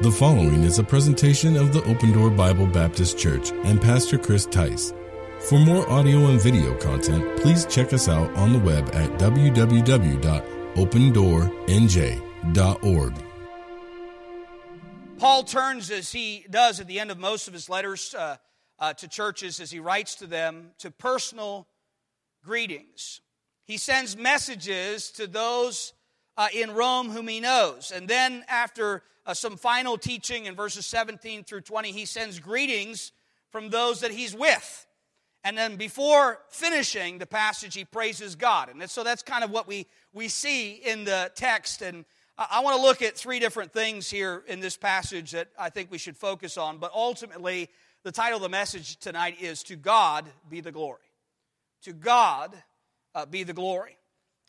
The following is a presentation of the Open Door Bible Baptist Church and Pastor Chris Tice. For more audio and video content, please check us out on the web at www.opendoornj.org. Paul turns, as he does at the end of most of his letters uh, uh, to churches, as he writes to them, to personal greetings. He sends messages to those uh, in Rome whom he knows. And then, after uh, some final teaching in verses 17 through 20, he sends greetings from those that he's with. And then, before finishing the passage, he praises God. And so that's kind of what we, we see in the text. And I want to look at three different things here in this passage that I think we should focus on. But ultimately, the title of the message tonight is To God Be the Glory. To God uh, be the glory.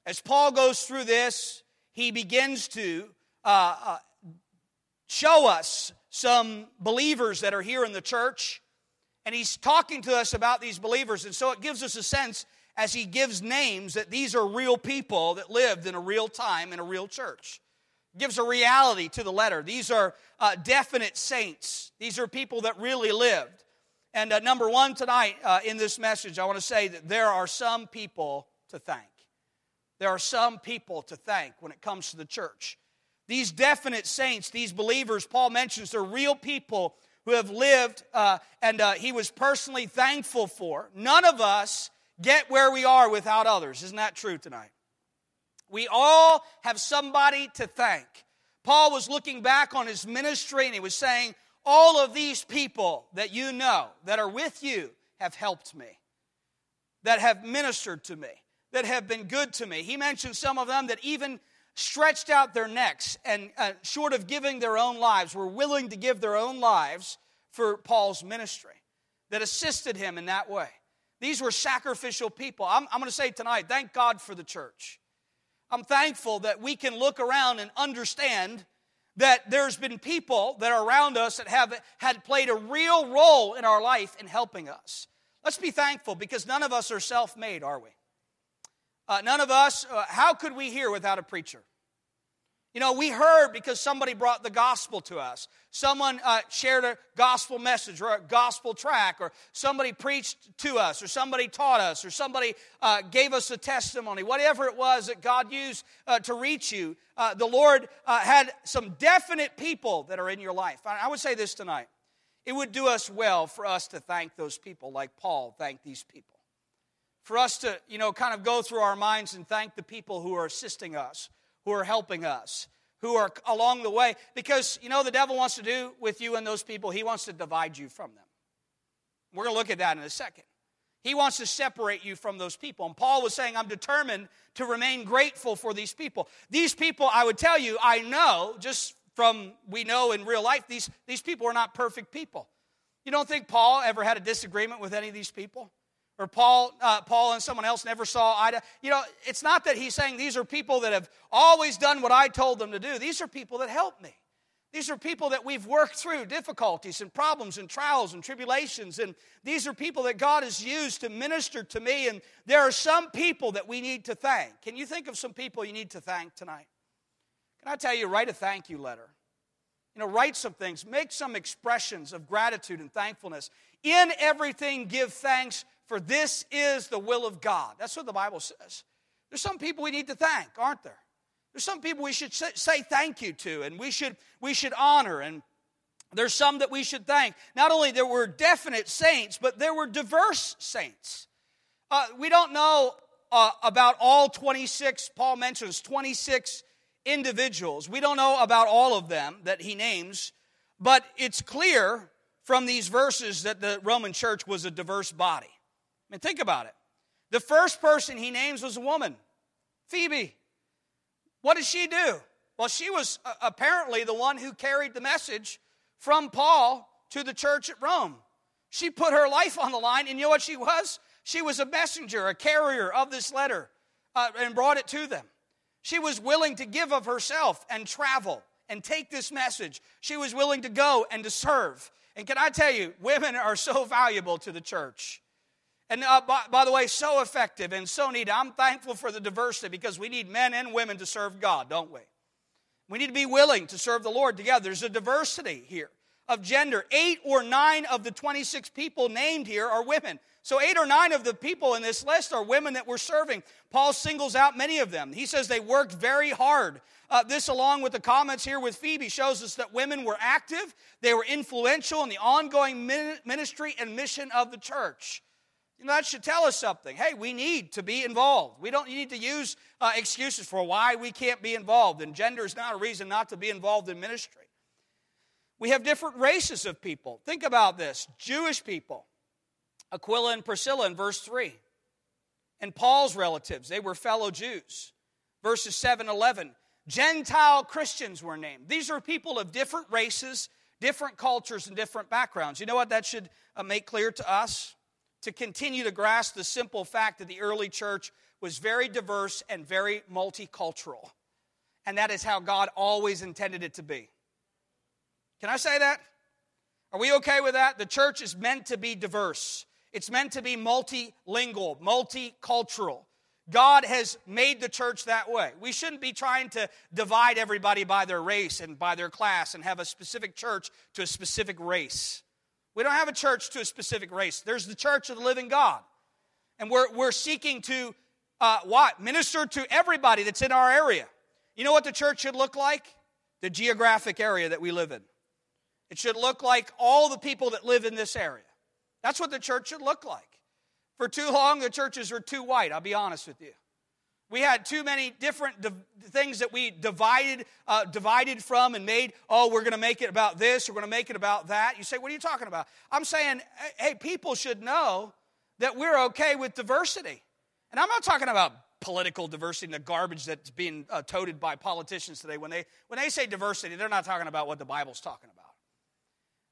As Paul goes through this, he begins to uh, uh, show us some believers that are here in the church. And he's talking to us about these believers. And so it gives us a sense as he gives names that these are real people that lived in a real time in a real church. Gives a reality to the letter. These are uh, definite saints, these are people that really lived. And uh, number one tonight uh, in this message, I want to say that there are some people to thank. There are some people to thank when it comes to the church. These definite saints, these believers, Paul mentions, they're real people who have lived uh, and uh, he was personally thankful for. None of us get where we are without others. Isn't that true tonight? We all have somebody to thank. Paul was looking back on his ministry and he was saying, All of these people that you know that are with you have helped me, that have ministered to me that have been good to me. He mentioned some of them that even stretched out their necks and, uh, short of giving their own lives, were willing to give their own lives for Paul's ministry, that assisted him in that way. These were sacrificial people. I'm, I'm going to say tonight, thank God for the church. I'm thankful that we can look around and understand that there's been people that are around us that have had played a real role in our life in helping us. Let's be thankful because none of us are self made, are we? Uh, none of us, uh, how could we hear without a preacher? You know, we heard because somebody brought the gospel to us. Someone uh, shared a gospel message or a gospel track, or somebody preached to us, or somebody taught us, or somebody uh, gave us a testimony. Whatever it was that God used uh, to reach you, uh, the Lord uh, had some definite people that are in your life. I would say this tonight. It would do us well for us to thank those people like Paul thanked these people for us to, you know, kind of go through our minds and thank the people who are assisting us, who are helping us, who are along the way. Because, you know, the devil wants to do with you and those people, he wants to divide you from them. We're going to look at that in a second. He wants to separate you from those people. And Paul was saying, I'm determined to remain grateful for these people. These people, I would tell you, I know, just from we know in real life, these, these people are not perfect people. You don't think Paul ever had a disagreement with any of these people? Or Paul, uh, Paul and someone else never saw Ida. You know, it's not that he's saying these are people that have always done what I told them to do. These are people that help me. These are people that we've worked through difficulties and problems and trials and tribulations. And these are people that God has used to minister to me. And there are some people that we need to thank. Can you think of some people you need to thank tonight? Can I tell you, write a thank you letter? You know, write some things, make some expressions of gratitude and thankfulness. In everything, give thanks for this is the will of God. That's what the Bible says. There's some people we need to thank, aren't there? There's some people we should say thank you to and we should, we should honor. And there's some that we should thank. Not only there were definite saints, but there were diverse saints. Uh, we don't know uh, about all 26, Paul mentions 26 individuals. We don't know about all of them that he names, but it's clear from these verses that the Roman church was a diverse body. I mean, think about it. The first person he names was a woman, Phoebe. What did she do? Well, she was uh, apparently the one who carried the message from Paul to the church at Rome. She put her life on the line, and you know what she was? She was a messenger, a carrier of this letter, uh, and brought it to them. She was willing to give of herself and travel and take this message. She was willing to go and to serve. And can I tell you, women are so valuable to the church. And uh, by, by, the way, so effective and so needed. I'm thankful for the diversity because we need men and women to serve God, don't we? We need to be willing to serve the Lord together. There's a diversity here of gender. Eight or nine of the 26 people named here are women. So, eight or nine of the people in this list are women that we're serving. Paul singles out many of them. He says they worked very hard. Uh, this, along with the comments here with Phoebe, shows us that women were active, they were influential in the ongoing ministry and mission of the church. You know, that should tell us something. Hey, we need to be involved. We don't need to use uh, excuses for why we can't be involved. And gender is not a reason not to be involved in ministry. We have different races of people. Think about this Jewish people, Aquila and Priscilla in verse 3, and Paul's relatives, they were fellow Jews. Verses 7 11, Gentile Christians were named. These are people of different races, different cultures, and different backgrounds. You know what that should uh, make clear to us? To continue to grasp the simple fact that the early church was very diverse and very multicultural. And that is how God always intended it to be. Can I say that? Are we okay with that? The church is meant to be diverse. It's meant to be multilingual, multicultural. God has made the church that way. We shouldn't be trying to divide everybody by their race and by their class and have a specific church to a specific race. We don't have a church to a specific race. There's the church of the living God. And we're, we're seeking to uh, what? Minister to everybody that's in our area. You know what the church should look like? The geographic area that we live in. It should look like all the people that live in this area. That's what the church should look like. For too long, the churches were too white, I'll be honest with you. We had too many different things that we divided, uh, divided from and made, oh, we're going to make it about this, we're going to make it about that. You say, what are you talking about? I'm saying, hey, people should know that we're okay with diversity. And I'm not talking about political diversity and the garbage that's being uh, toted by politicians today. When they, when they say diversity, they're not talking about what the Bible's talking about.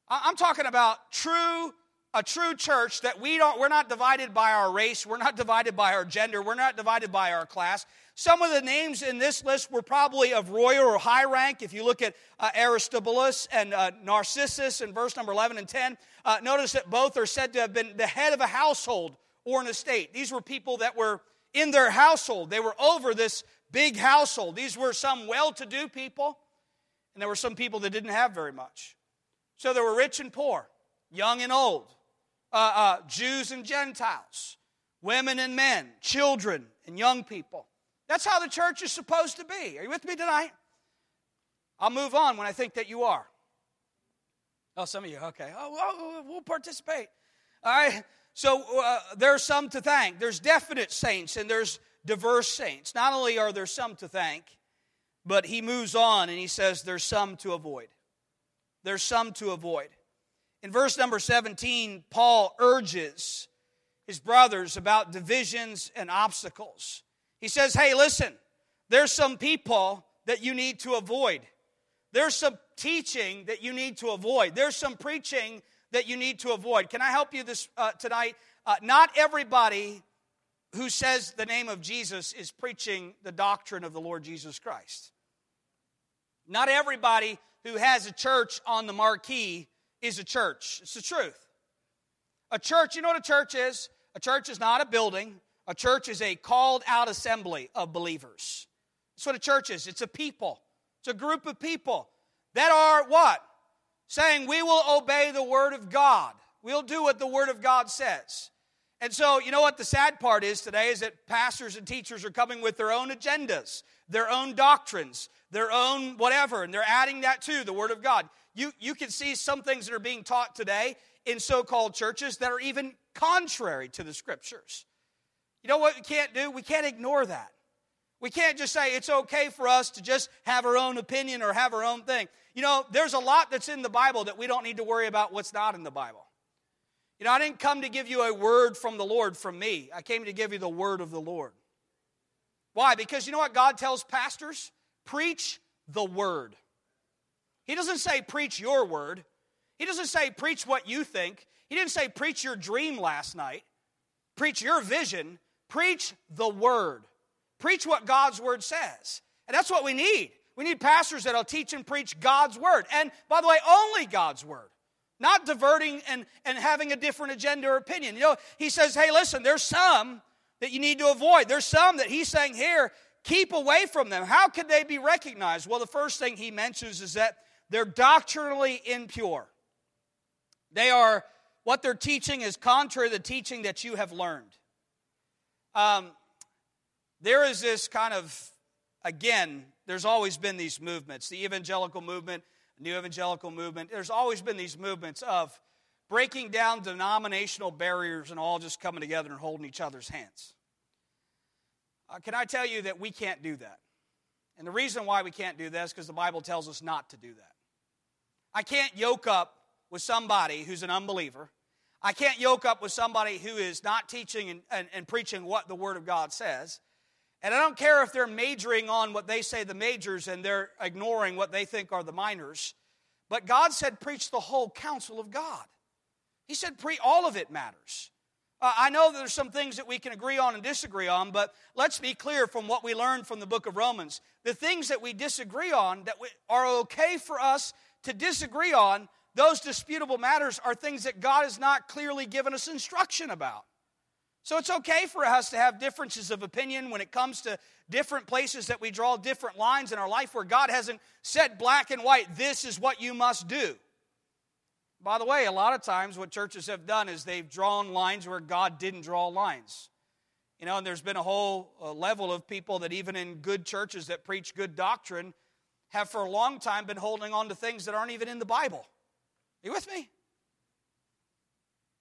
I'm talking about true a true church that we don't we're not divided by our race we're not divided by our gender we're not divided by our class. Some of the names in this list were probably of royal or high rank. If you look at uh, aristobulus and uh, narcissus in verse number 11 and 10 uh, notice that both are said to have been the head of a household or an estate. These were people that were in their household. They were over this big household. These were some well-to-do people and there were some people that didn't have very much. So there were rich and poor young and old uh, uh, Jews and Gentiles, women and men, children and young people. That's how the church is supposed to be. Are you with me tonight? I'll move on when I think that you are. Oh, some of you, okay. Oh, we'll participate. All right. So uh, there's some to thank. There's definite saints and there's diverse saints. Not only are there some to thank, but he moves on and he says there's some to avoid. There's some to avoid. In verse number 17, Paul urges his brothers about divisions and obstacles. He says, Hey, listen, there's some people that you need to avoid. There's some teaching that you need to avoid. There's some preaching that you need to avoid. Can I help you this uh, tonight? Uh, not everybody who says the name of Jesus is preaching the doctrine of the Lord Jesus Christ. Not everybody who has a church on the marquee is a church. It's the truth. A church, you know what a church is? A church is not a building. A church is a called out assembly of believers. That's what a church is. It's a people. It's a group of people that are what? Saying, we will obey the word of God. We'll do what the word of God says. And so, you know what the sad part is today is that pastors and teachers are coming with their own agendas, their own doctrines, their own whatever, and they're adding that to the Word of God. You, you can see some things that are being taught today in so called churches that are even contrary to the Scriptures. You know what we can't do? We can't ignore that. We can't just say it's okay for us to just have our own opinion or have our own thing. You know, there's a lot that's in the Bible that we don't need to worry about what's not in the Bible. You know, I didn't come to give you a word from the Lord from me. I came to give you the word of the Lord. Why? Because you know what God tells pastors? Preach the word. He doesn't say preach your word. He doesn't say preach what you think. He didn't say preach your dream last night. Preach your vision. Preach the word. Preach what God's word says. And that's what we need. We need pastors that'll teach and preach God's word. And by the way, only God's word. Not diverting and, and having a different agenda or opinion. You know, he says, hey, listen, there's some that you need to avoid. There's some that he's saying here, keep away from them. How could they be recognized? Well, the first thing he mentions is that they're doctrinally impure. They are, what they're teaching is contrary to the teaching that you have learned. Um, there is this kind of, again, there's always been these movements the evangelical movement, new evangelical movement. There's always been these movements of breaking down denominational barriers and all just coming together and holding each other's hands. Uh, can I tell you that we can't do that? And the reason why we can't do that is because the Bible tells us not to do that. I can't yoke up with somebody who's an unbeliever. I can't yoke up with somebody who is not teaching and, and, and, preaching what the Word of God says. And I don't care if they're majoring on what they say the majors and they're ignoring what they think are the minors. But God said, preach the whole counsel of God. He said, pre- all of it matters. Uh, I know there's some things that we can agree on and disagree on, but let's be clear from what we learned from the book of Romans. The things that we disagree on that we, are okay for us to disagree on, those disputable matters are things that God has not clearly given us instruction about. So it's okay for us to have differences of opinion when it comes to different places that we draw different lines in our life where God hasn't said black and white, this is what you must do. By the way, a lot of times what churches have done is they've drawn lines where God didn't draw lines. You know, and there's been a whole uh, level of people that even in good churches that preach good doctrine have for a long time been holding on to things that aren't even in the Bible. Are you with me?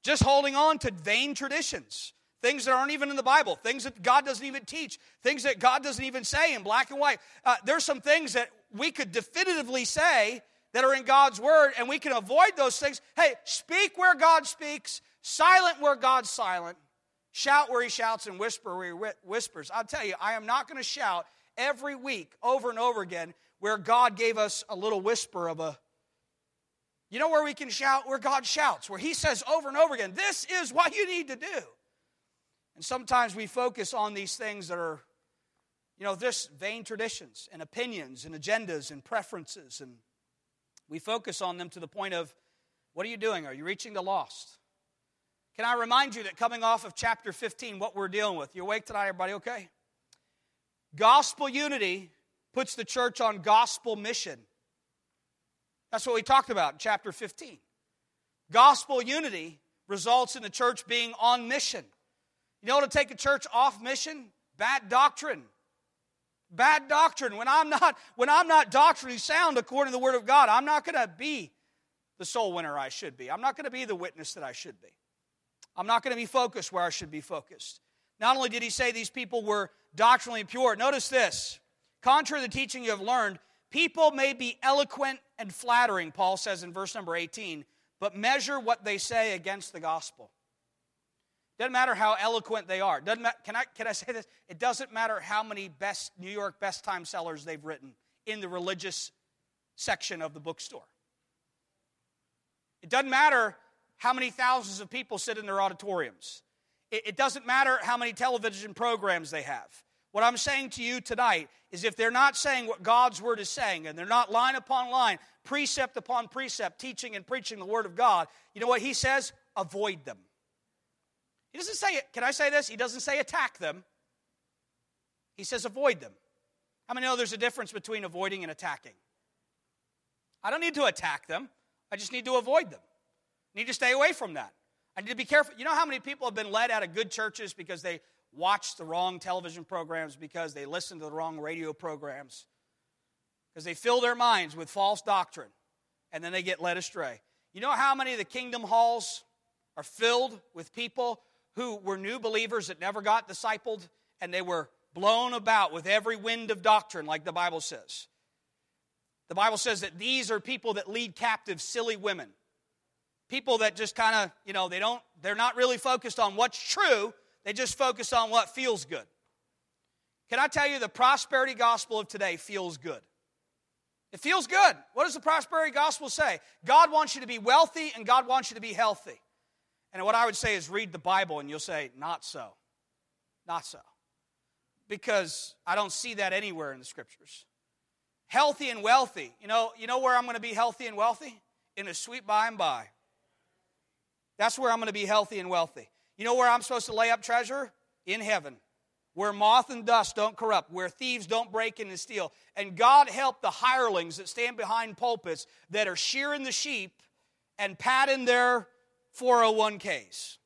Just holding on to vain traditions, things that aren't even in the Bible, things that God doesn't even teach, things that God doesn't even say in black and white. Uh, there's some things that we could definitively say that are in God's word, and we can avoid those things. Hey, speak where God speaks, silent where God's silent, shout where He shouts, and whisper where He whispers. I'll tell you, I am not going to shout every week over and over again where God gave us a little whisper of a. You know where we can shout? Where God shouts, where He says over and over again, This is what you need to do. And sometimes we focus on these things that are, you know, just vain traditions and opinions and agendas and preferences and we focus on them to the point of what are you doing? Are you reaching the lost? Can I remind you that coming off of chapter 15, what we're dealing with? You awake tonight, everybody? Okay. Gospel unity puts the church on gospel mission. That's what we talked about in chapter 15. Gospel unity results in the church being on mission. You know to take a church off mission? Bad doctrine bad doctrine, when I'm not, when I'm not doctrinally sound according to the Word of God, I'm not going to be the soul winner I should be. I'm not going to be the witness that I should be. I'm not going to be focused where I should be focused. Not only did he say these people were doctrinally pure, notice this. Contrary to the teaching you have learned, people may be eloquent and flattering, Paul says in verse number 18, but measure what they say against the gospel. Doesn't matter how eloquent they are. Doesn't matter, can, I, can I say this? It doesn't matter how many best New York best time sellers they've written in the religious section of the bookstore. It doesn't matter how many thousands of people sit in their auditoriums. It, it doesn't matter how many television programs they have. What I'm saying to you tonight is if they're not saying what God's word is saying and they're not line upon line, precept upon precept, teaching and preaching the word of God, you know what he says? Avoid them. He doesn't say, can I say this? He doesn't say attack them. He says avoid them. How many know there's a difference between avoiding and attacking? I don't need to attack them. I just need to avoid them. I need to stay away from that. I need to be careful. You know how many people have been led out of good churches because they watched the wrong television programs, because they listened to the wrong radio programs, because they fill their minds with false doctrine, and then they get led astray. You know how many of the kingdom halls are filled with people who were new believers that never got discipled, and they were blown about with every wind of doctrine, like the Bible says. The Bible says that these are people that lead captive silly women. People that just kind of, you know, they don't, they're not really focused on what's true, they just focus on what feels good. Can I tell you the prosperity gospel of today feels good? It feels good. What does the prosperity gospel say? God wants you to be wealthy and God wants you to be healthy. And what I would say is read the Bible and you'll say, not so. Not so. Because I don't see that anywhere in the scriptures. Healthy and wealthy. You know, you know where I'm going to be healthy and wealthy? In a sweet by and by. That's where I'm going to be healthy and wealthy. You know where I'm supposed to lay up treasure? In heaven. where moth and dust don't corrupt, where thieves don't break in and steal. And God help the hirelings that stand behind pulpits that are shearing the sheep and patting their 401ks.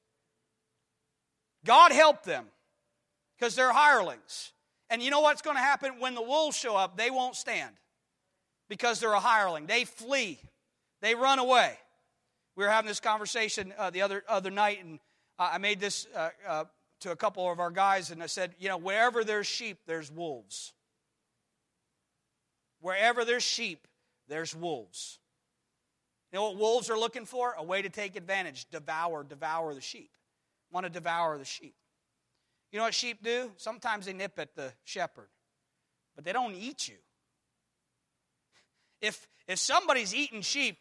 God help them because they're hirelings. And you know what's going to happen when the wolves show up? They won't stand because they're a hireling. They flee, they run away. We were having this conversation uh, the other, other night, and uh, I made this uh, uh to a couple of our guys, and I said, you know, wherever there's sheep, there's wolves. Wherever there's sheep, there's wolves. You know what wolves are looking for? A way to take advantage, devour, devour the sheep. Want to devour the sheep. You know what sheep do? Sometimes they nip at the shepherd, but they don't eat you. If, if somebody's eating sheep,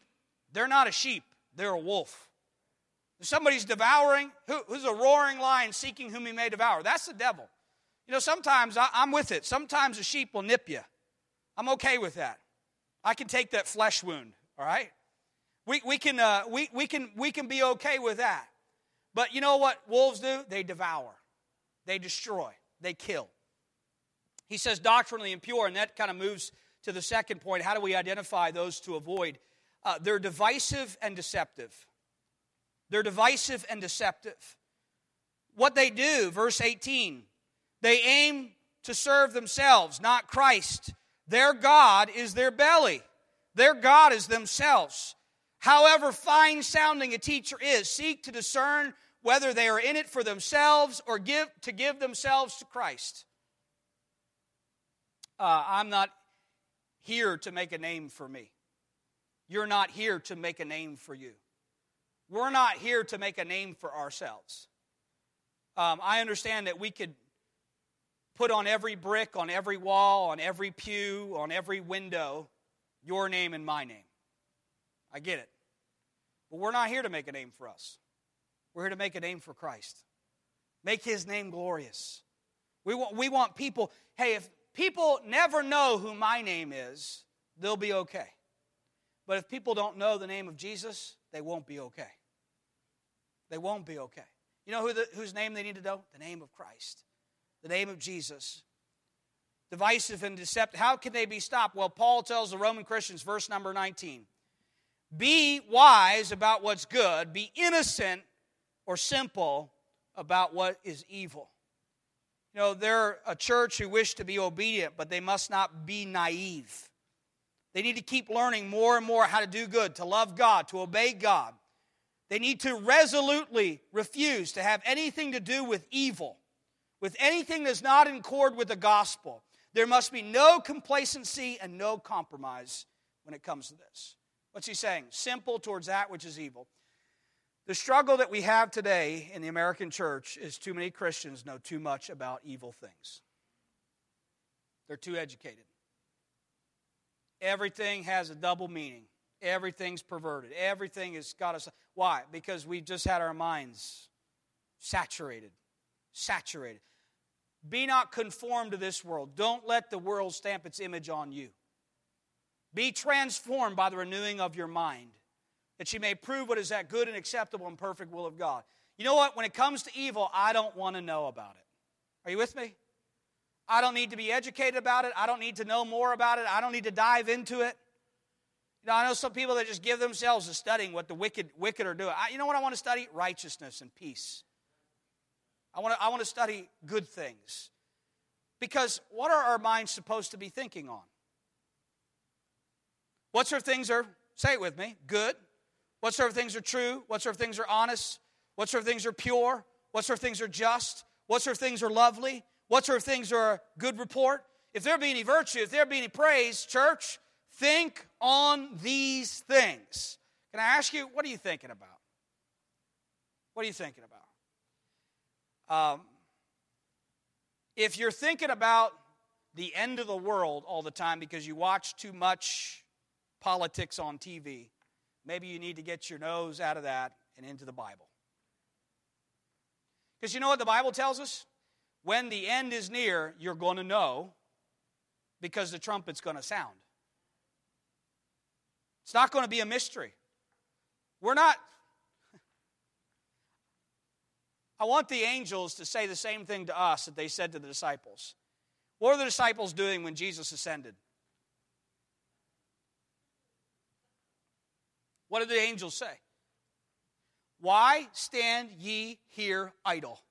they're not a sheep, they're a wolf. If somebody's devouring, who, who's a roaring lion seeking whom he may devour? That's the devil. You know, sometimes I, I'm with it. Sometimes a sheep will nip you. I'm okay with that. I can take that flesh wound, all right? We, we, can, uh, we, we, can, we can be okay with that. But you know what wolves do? They devour, they destroy, they kill. He says doctrinally impure, and that kind of moves to the second point. How do we identify those to avoid? Uh, they're divisive and deceptive. They're divisive and deceptive. What they do, verse 18, they aim to serve themselves, not Christ. Their God is their belly, their God is themselves. However fine sounding a teacher is, seek to discern whether they are in it for themselves or give to give themselves to Christ. Uh, I'm not here to make a name for me. You're not here to make a name for you. We're not here to make a name for ourselves. Um, I understand that we could put on every brick, on every wall, on every pew, on every window, your name and my name. I get it. But we're not here to make a name for us. We're here to make a name for Christ. Make his name glorious. We want, we want people, hey, if people never know who my name is, they'll be okay. But if people don't know the name of Jesus, they won't be okay. They won't be okay. You know who the, whose name they need to know? The name of Christ, the name of Jesus. Divisive and deceptive. How can they be stopped? Well, Paul tells the Roman Christians, verse number 19 Be wise about what's good, be innocent or simple about what is evil. You know, they're a church who wish to be obedient, but they must not be naive. They need to keep learning more and more how to do good, to love God, to obey God. They need to resolutely refuse to have anything to do with evil, with anything that's not in accord with the gospel. There must be no complacency and no compromise when it comes to this. What's he saying? Simple towards that which is evil. The struggle that we have today in the American church is too many Christians know too much about evil things. They're too educated. Everything has a double meaning. Everything's perverted. Everything has got us. Why? Because we've just had our minds saturated. Saturated. Be not conformed to this world. Don't let the world stamp its image on you. Be transformed by the renewing of your mind, that you may prove what is that good and acceptable and perfect will of God. You know what? When it comes to evil, I don't want to know about it. Are you with me? I don't need to be educated about it. I don't need to know more about it. I don't need to dive into it. You know, I know some people that just give themselves to studying what the wicked, wicked are doing. I, you know what I want to study? Righteousness and peace. I want, to, I want to study good things. Because what are our minds supposed to be thinking on? What sort of things are, say it with me, good? What sort of things are true? What sort of things are honest? What sort of things are pure? What sort of things are just? What sort of things are lovely? What sort of things are a good report? If there be any virtue, if there be any praise, church, think on these things. Can I ask you, what are you thinking about? What are you thinking about? Um, if you're thinking about the end of the world all the time because you watch too much politics on TV, maybe you need to get your nose out of that and into the Bible. Because you know what the Bible tells us? when the end is near, you're going to know because the trumpet's going to sound. It's not going to be a mystery. We're not. I want the angels to say the same thing to us that they said to the disciples. What were the disciples doing when Jesus ascended? What did the angels say? Why stand ye here idle?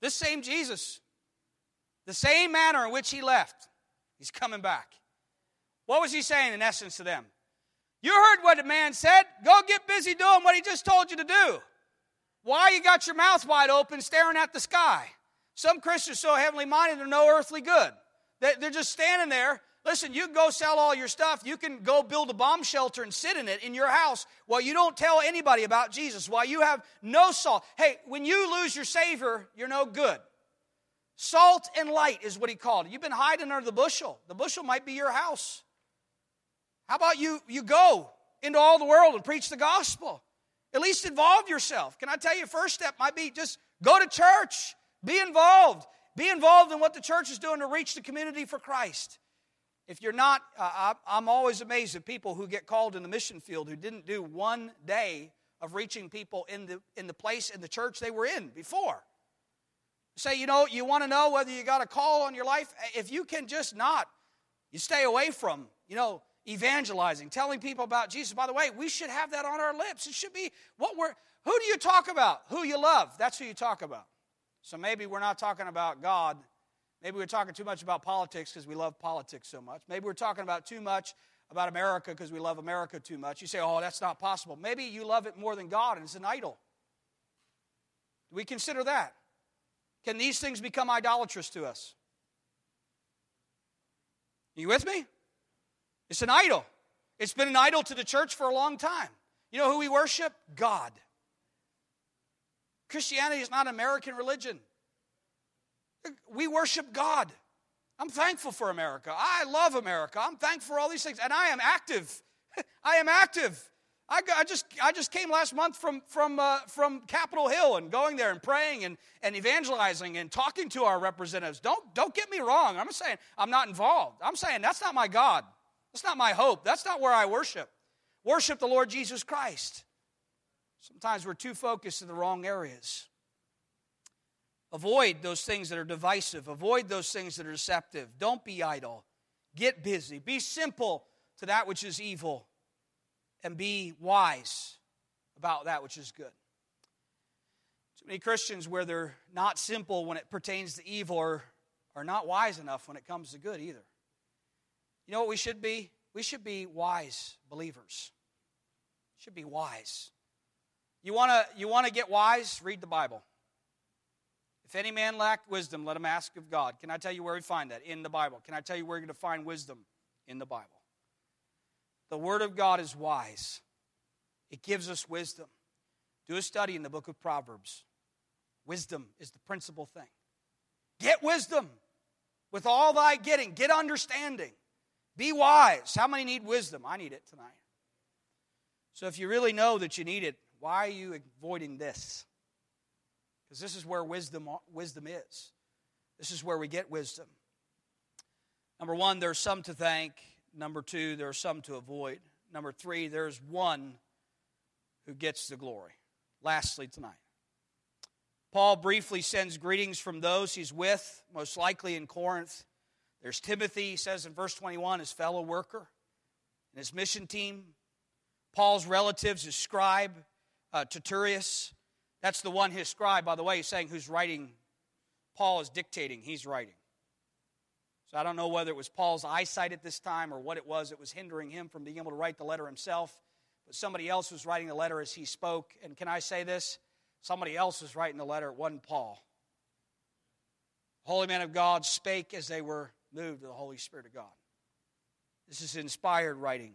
This same Jesus, the same manner in which he left, he's coming back. What was he saying in essence to them? You heard what the man said. Go get busy doing what he just told you to do. Why you got your mouth wide open staring at the sky? Some Christians so heavenly minded they're no earthly good. They're just standing there. Listen, you go sell all your stuff. You can go build a bomb shelter and sit in it in your house while you don't tell anybody about Jesus, while you have no salt. Hey, when you lose your Savior, you're no good. Salt and light is what he called it. You've been hiding under the bushel. The bushel might be your house. How about you, you go into all the world and preach the gospel? At least involve yourself. Can I tell you, first step might be just go to church, be involved. Be involved in what the church is doing to reach the community for Christ. If you're not, uh, I'm always amazed at people who get called in the mission field who didn't do one day of reaching people in the, in the place in the church they were in before. Say, you know, you want to know whether you got a call on your life? If you can just not, you stay away from, you know, evangelizing, telling people about Jesus. By the way, we should have that on our lips. It should be what we're, who do you talk about? Who you love. That's who you talk about. So maybe we're not talking about God. Maybe we're talking too much about politics because we love politics so much. Maybe we're talking about too much about America because we love America too much. You say, oh, that's not possible. Maybe you love it more than God and it's an idol. Do we consider that? Can these things become idolatrous to us? Are you with me? It's an idol. It's been an idol to the church for a long time. You know who we worship? God. Christianity is not an American religion. We worship God. I'm thankful for America. I love America. I'm thankful for all these things. And I am active. I am active. I, I, just, I just came last month from, from, uh, from Capitol Hill and going there and praying and, and evangelizing and talking to our representatives. Don't, don't get me wrong. I'm saying I'm not involved. I'm saying that's not my God. That's not my hope. That's not where I worship. Worship the Lord Jesus Christ. Sometimes we're too focused in the wrong areas. Avoid those things that are divisive, avoid those things that are deceptive. Don't be idle. Get busy. Be simple to that which is evil, and be wise about that which is good. Too many Christians, where they're not simple when it pertains to evil, are, are not wise enough when it comes to good either. You know what we should be? We should be wise believers. Should be wise. You want to you want to get wise? Read the Bible. If any man lack wisdom, let him ask of God. Can I tell you where we find that? In the Bible. Can I tell you where you're going to find wisdom? In the Bible. The Word of God is wise, it gives us wisdom. Do a study in the book of Proverbs. Wisdom is the principal thing. Get wisdom with all thy getting, get understanding. Be wise. How many need wisdom? I need it tonight. So if you really know that you need it, why are you avoiding this? Because this is where wisdom, wisdom is. This is where we get wisdom. Number one, there's some to thank. Number two, there are some to avoid. Number three, there's one who gets the glory. Lastly, tonight, Paul briefly sends greetings from those he's with, most likely in Corinth. There's Timothy, he says in verse 21, his fellow worker and his mission team. Paul's relatives, his scribe, uh, Tertius. That's the one his scribe, by the way, is saying who's writing. Paul is dictating, he's writing. So I don't know whether it was Paul's eyesight at this time or what it was that was hindering him from being able to write the letter himself. But somebody else was writing the letter as he spoke. And can I say this? Somebody else was writing the letter, it wasn't Paul. The holy men of God spake as they were moved to the Holy Spirit of God. This is inspired writing.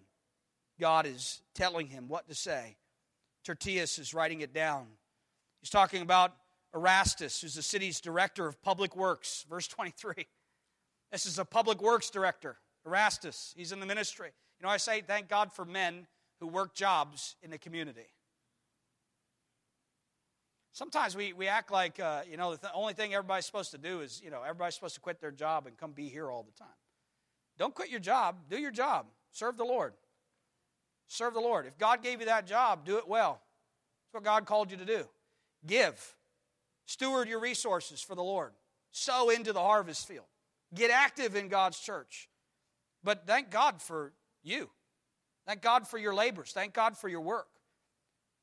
God is telling him what to say. Tertius is writing it down. He's talking about Erastus, who's the city's director of public works. Verse 23. This is a public works director, Erastus. He's in the ministry. You know, I say thank God for men who work jobs in the community. Sometimes we, we act like, uh, you know, the th- only thing everybody's supposed to do is, you know, everybody's supposed to quit their job and come be here all the time. Don't quit your job. Do your job. Serve the Lord. Serve the Lord. If God gave you that job, do it well. That's what God called you to do. Give. Steward your resources for the Lord. Sow into the harvest field. Get active in God's church. But thank God for you. Thank God for your labors. Thank God for your work.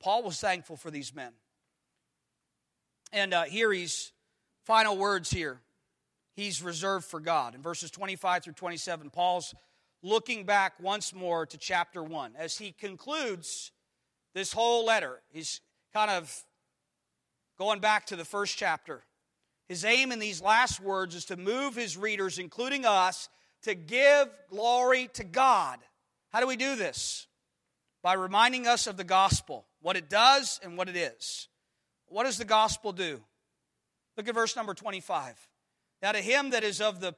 Paul was thankful for these men. And uh, here he's, final words here, he's reserved for God. In verses 25 through 27, Paul's looking back once more to chapter 1. As he concludes this whole letter, he's kind of going back to the first chapter. His aim in these last words is to move his readers, including us, to give glory to God. How do we do this? By reminding us of the gospel, what it does and what it is. What does the gospel do? Look at verse number 25. Now to him that is of the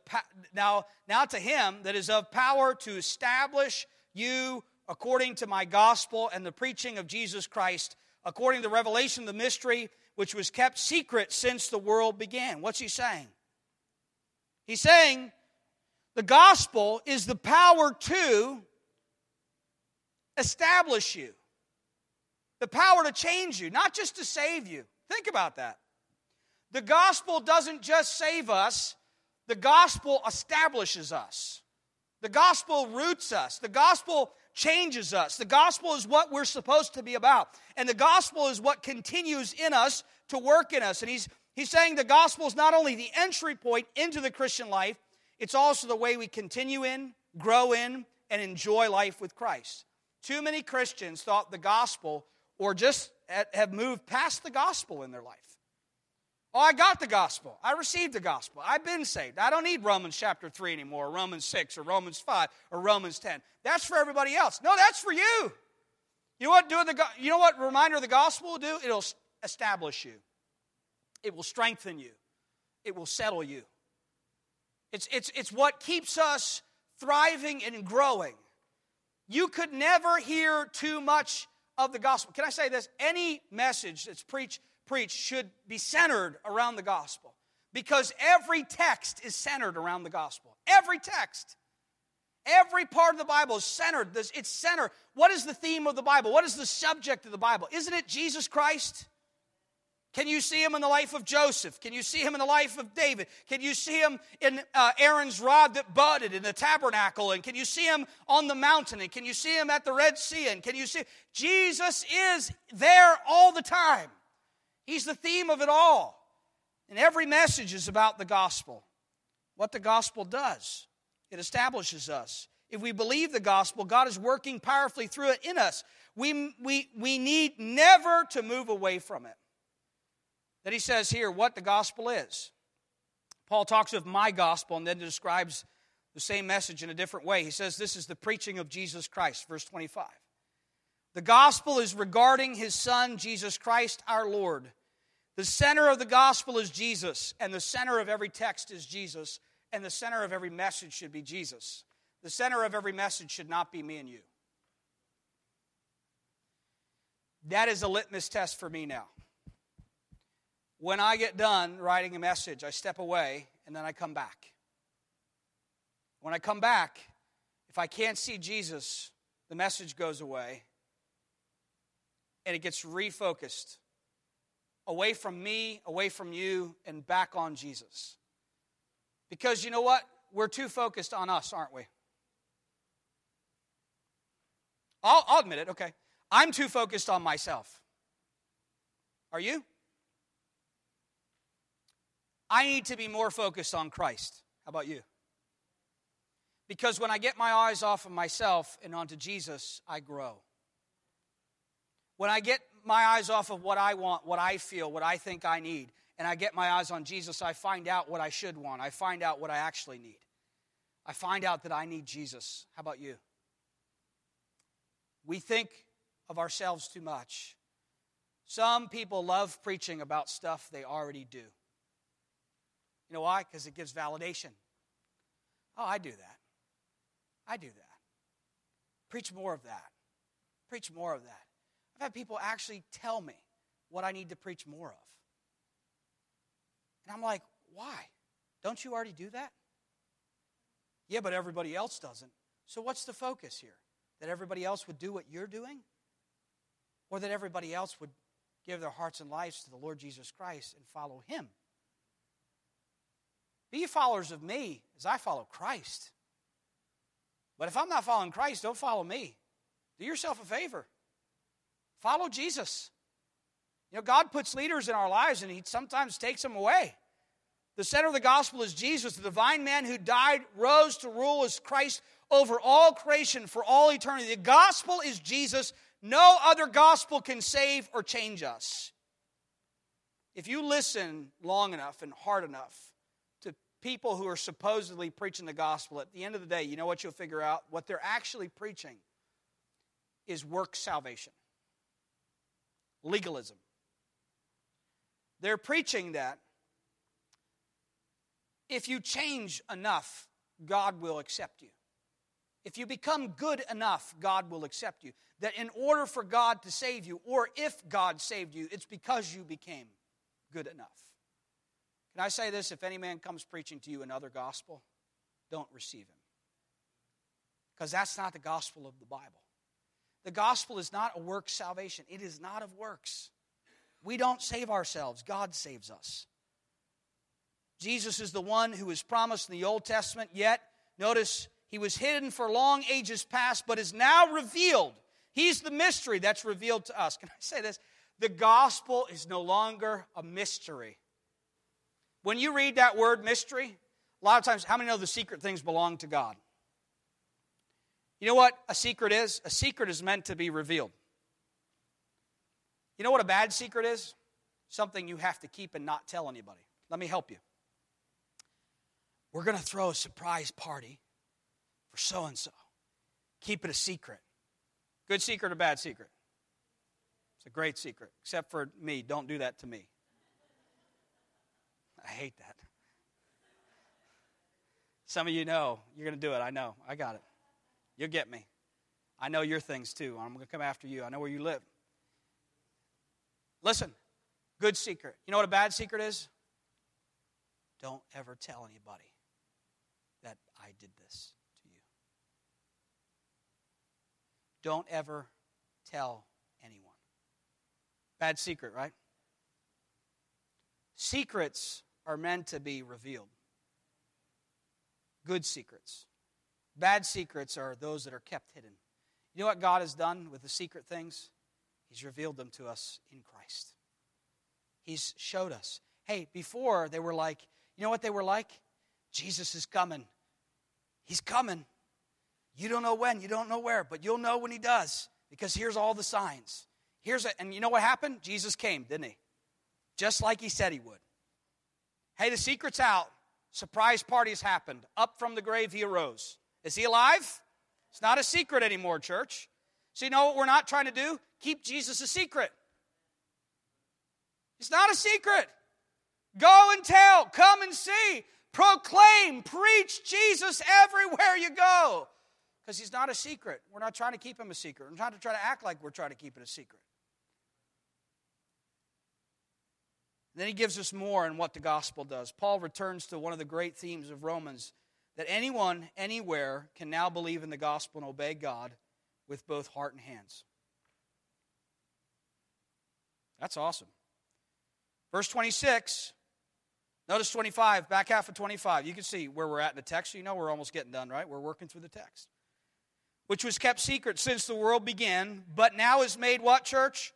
now now to him that is of power to establish you according to my gospel and the preaching of Jesus Christ according to the revelation of the mystery which was kept secret since the world began. What's he saying? He's saying the gospel is the power to establish you, the power to change you, not just to save you. Think about that. The gospel doesn't just save us, the gospel establishes us. The gospel roots us. The gospel changes us. The gospel is what we're supposed to be about. And the gospel is what continues in us to work in us. And he's, he's saying the gospel is not only the entry point into the Christian life, it's also the way we continue in, grow in, and enjoy life with Christ. Too many Christians thought the gospel, or just have moved past the gospel in their life. Oh, I got the gospel. I received the gospel. I've been saved. I don't need Romans chapter 3 anymore, or Romans 6, or Romans 5, or Romans 10. That's for everybody else. No, that's for you. You know what doing the you know what reminder of the gospel will do? It'll establish you. It will strengthen you. It will settle you. It's, it's, it's what keeps us thriving and growing. You could never hear too much of the gospel. Can I say this? Any message that's preached, preached should be centered around the gospel because every text is centered around the gospel. Every text. Every part of the Bible is centered. It's centered. What is the theme of the Bible? What is the subject of the Bible? Isn't it Jesus Christ? Can you see him in the life of Joseph? Can you see him in the life of David? Can you see him in uh, Aaron's rod that budded in the tabernacle? And can you see him on the mountain? And can you see him at the Red Sea? And can you see Jesus is there all the time? He's the theme of it all. And every message is about the gospel. What the gospel does, it establishes us. If we believe the gospel, God is working powerfully through it in us. We, we, we need never to move away from it that he says here what the gospel is. Paul talks of my gospel and then describes the same message in a different way. He says this is the preaching of Jesus Christ, verse 25. The gospel is regarding his son, Jesus Christ our Lord. The center of the gospel is Jesus, and the center of every text is Jesus, and the center of every message should be Jesus. The center of every message should not be me and you. That is a litmus test for me now. When I get done writing a message, I step away and then I come back. When I come back, if I can't see Jesus, the message goes away and it gets refocused away from me, away from you, and back on Jesus. Because you know what? We're too focused on us, aren't we? I'll, I'll admit it, okay. I'm too focused on myself. Are you? I need to be more focused on Christ. How about you? Because when I get my eyes off of myself and onto Jesus, I grow. When I get my eyes off of what I want, what I feel, what I think I need, and I get my eyes on Jesus, I find out what I should want. I find out what I actually need. I find out that I need Jesus. How about you? We think of ourselves too much. Some people love preaching about stuff they already do. You know why? Because it gives validation. Oh, I do that. I do that. Preach more of that. Preach more of that. I've had people actually tell me what I need to preach more of. And I'm like, why? Don't you already do that? Yeah, but everybody else doesn't. So what's the focus here? That everybody else would do what you're doing? Or that everybody else would give their hearts and lives to the Lord Jesus Christ and follow Him. Be followers of me as I follow Christ. But if I'm not following Christ, don't follow me. Do yourself a favor. Follow Jesus. You know, God puts leaders in our lives and He sometimes takes them away. The center of the gospel is Jesus, the divine man who died, rose to rule as Christ over all creation for all eternity. The gospel is Jesus. No other gospel can save or change us. If you listen long enough and hard enough to people who are supposedly preaching the gospel, at the end of the day, you know what you'll figure out? What they're actually preaching is work salvation, legalism. They're preaching that if you change enough, God will accept you. If you become good enough, God will accept you. That in order for God to save you, or if God saved you, it's because you became good enough. Can I say this? If any man comes preaching to you another gospel, don't receive him. Because that's not the gospel of the Bible. The gospel is not a work salvation, it is not of works. We don't save ourselves, God saves us. Jesus is the one who was promised in the Old Testament, yet, notice, he was hidden for long ages past, but is now revealed. He's the mystery that's revealed to us. Can I say this? The gospel is no longer a mystery. When you read that word mystery, a lot of times, how many know the secret things belong to God? You know what a secret is? A secret is meant to be revealed. You know what a bad secret is? Something you have to keep and not tell anybody. Let me help you. We're going to throw a surprise party for so and so. Keep it a secret. Good secret or bad secret? It's a great secret, except for me. Don't do that to me. I hate that. Some of you know you're going to do it. I know. I got it. You'll get me. I know your things too. I'm going to come after you. I know where you live. Listen, good secret. You know what a bad secret is? Don't ever tell anybody that I did this to you. Don't ever tell anyone. Bad secret, right? Secrets are meant to be revealed. Good secrets. Bad secrets are those that are kept hidden. You know what God has done with the secret things? He's revealed them to us in Christ. He's showed us. Hey, before they were like, you know what they were like? Jesus is coming. He's coming. You don't know when, you don't know where, but you'll know when he does because here's all the signs. Here's it. And you know what happened? Jesus came, didn't he? Just like he said he would. Hey, the secret's out. Surprise parties happened. Up from the grave he arose. Is he alive? It's not a secret anymore, church. So, you know what we're not trying to do? Keep Jesus a secret. It's not a secret. Go and tell, come and see, proclaim, preach Jesus everywhere you go. Because he's not a secret. We're not trying to keep him a secret. We're not trying to act like we're trying to keep it a secret. then he gives us more in what the gospel does. Paul returns to one of the great themes of Romans that anyone, anywhere, can now believe in the gospel and obey God with both heart and hands. That's awesome. Verse 26, notice 25, back half of 25. You can see where we're at in the text. You know we're almost getting done, right? We're working through the text. Which was kept secret since the world began, but now is made what, church?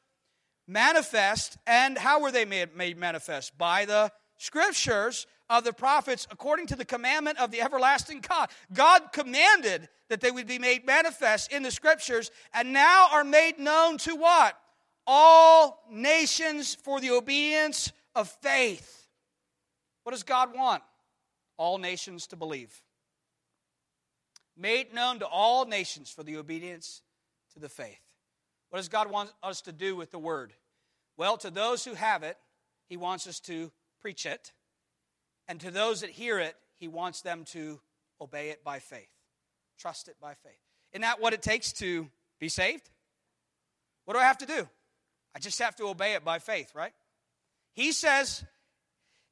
Manifest. And how were they made, made manifest? By the scriptures of the prophets according to the commandment of the everlasting God. God commanded that they would be made manifest in the scriptures and now are made known to what? All nations for the obedience of faith. What does God want? All nations to believe. Made known to all nations for the obedience to the faith. What does God want us to do with the word? Well, to those who have it, He wants us to preach it. And to those that hear it, he wants them to obey it by faith, trust it by faith. Isn't that what it takes to be saved? What do I have to do? I just have to obey it by faith, right? He says,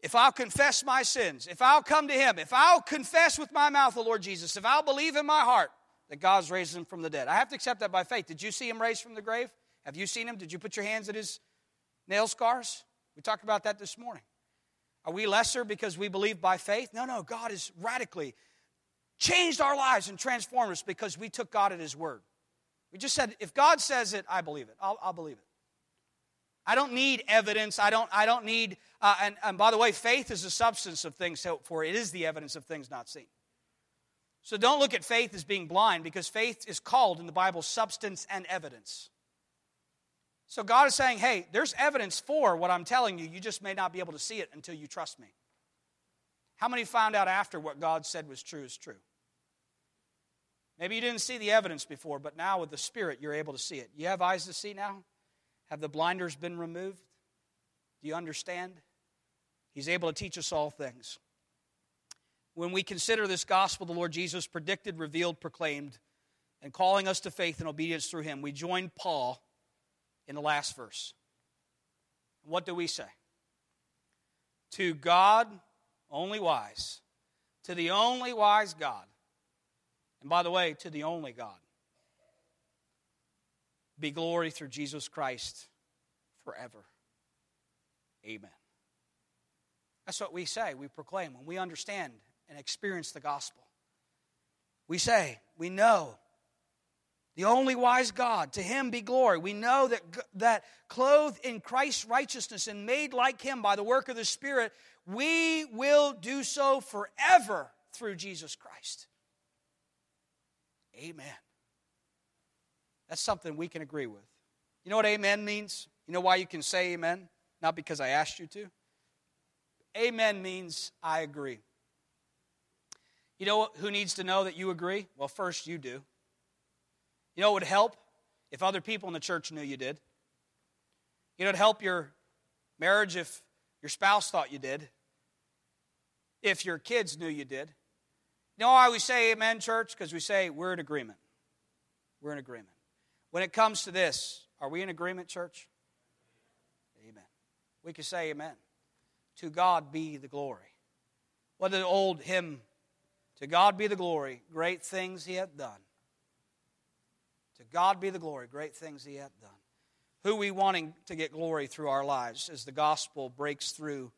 if I'll confess my sins, if I'll come to Him, if I'll confess with my mouth the Lord Jesus, if I'll believe in my heart that God's raised Him from the dead, I have to accept that by faith. Did you see Him raised from the grave? Have you seen Him? Did you put your hands at His Nail scars? We talked about that this morning. Are we lesser because we believe by faith? No, no. God has radically changed our lives and transformed us because we took God at His word. We just said, if God says it, I believe it. I'll, I'll believe it. I don't need evidence. I don't, I don't need, uh, and, and by the way, faith is the substance of things hoped for. It is the evidence of things not seen. So don't look at faith as being blind because faith is called in the Bible substance and evidence. So God is saying, hey, there's evidence for what I'm telling you. You just may not be able to see it until you trust me. How many found out after what God said was true is true? Maybe you didn't see the evidence before, but now with the Spirit, you're able to see it. You have eyes to see now? Have the blinders been removed? Do you understand? He's able to teach us all things. When we consider this gospel the Lord Jesus predicted, revealed, proclaimed, and calling us to faith and obedience through him, we join Paul in the last verse. What do we say? To God, only wise, to the only wise God, and by the way, to the only God, be glory through Jesus Christ forever. Amen. That's what we say, we proclaim when we understand and experience the gospel. We say, we know the only wise God, to him be glory. We know that, that clothed in Christ's righteousness and made like him by the work of the Spirit, we will do so forever through Jesus Christ. Amen. That's something we can agree with. You know what amen means? You know why you can say amen? Not because I asked you to. Amen means I agree. You know who needs to know that you agree? Well, first you do. You know it would help? If other people in the church knew you did. You know, it'd help your marriage if your spouse thought you did. If your kids knew you did. You know why we say amen, church? Because we say we're in agreement. We're in agreement. When it comes to this, are we in agreement, church? Amen. We can say amen. To God be the glory. What the old hymn, To God be the glory, great things he hath done. To God be the glory, great things he hath done. Who we wanting to get glory through our lives as the gospel breaks through,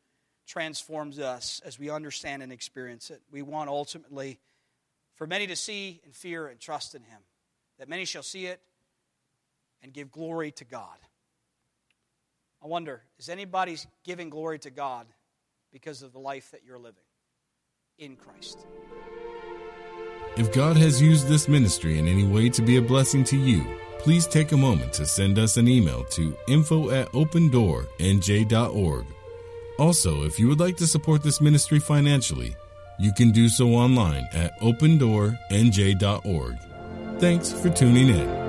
transforms us as we understand and experience it. We want ultimately for many to see and fear and trust in him, that many shall see it and give glory to God. I wonder, is anybody giving glory to God because of the life that you're living in Christ? If God has used this ministry in any way to be a blessing to you, please take a moment to send us an email to info at opendoornj.org. Also, if you would like to support this ministry financially, you can do so online at opendoornj.org. Thanks for tuning in.